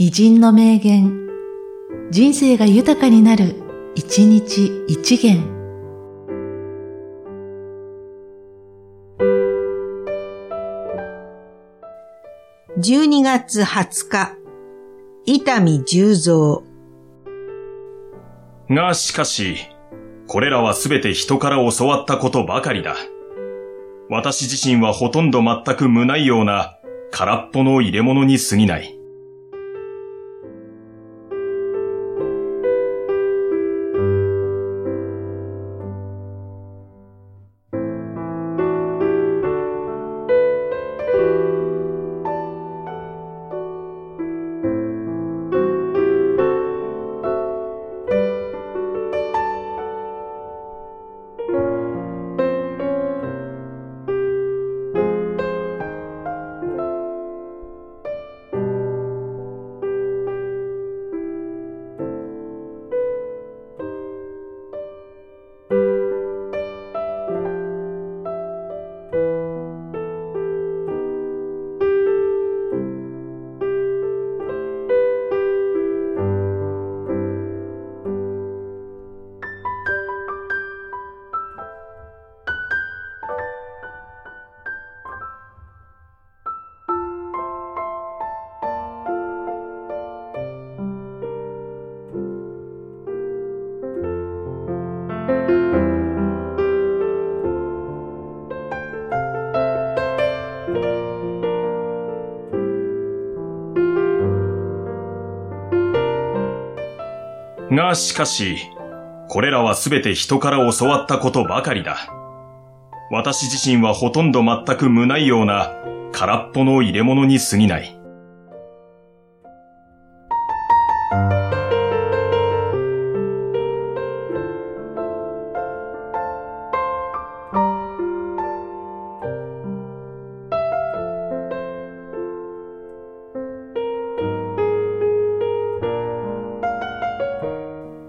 偉人の名言、人生が豊かになる、一日一元。12月20日、伊丹十三。がしかし、これらはすべて人から教わったことばかりだ。私自身はほとんど全く無内容な空っぽの入れ物に過ぎない。がしかし、これらはすべて人から教わったことばかりだ。私自身はほとんど全く無ないような空っぽの入れ物に過ぎない。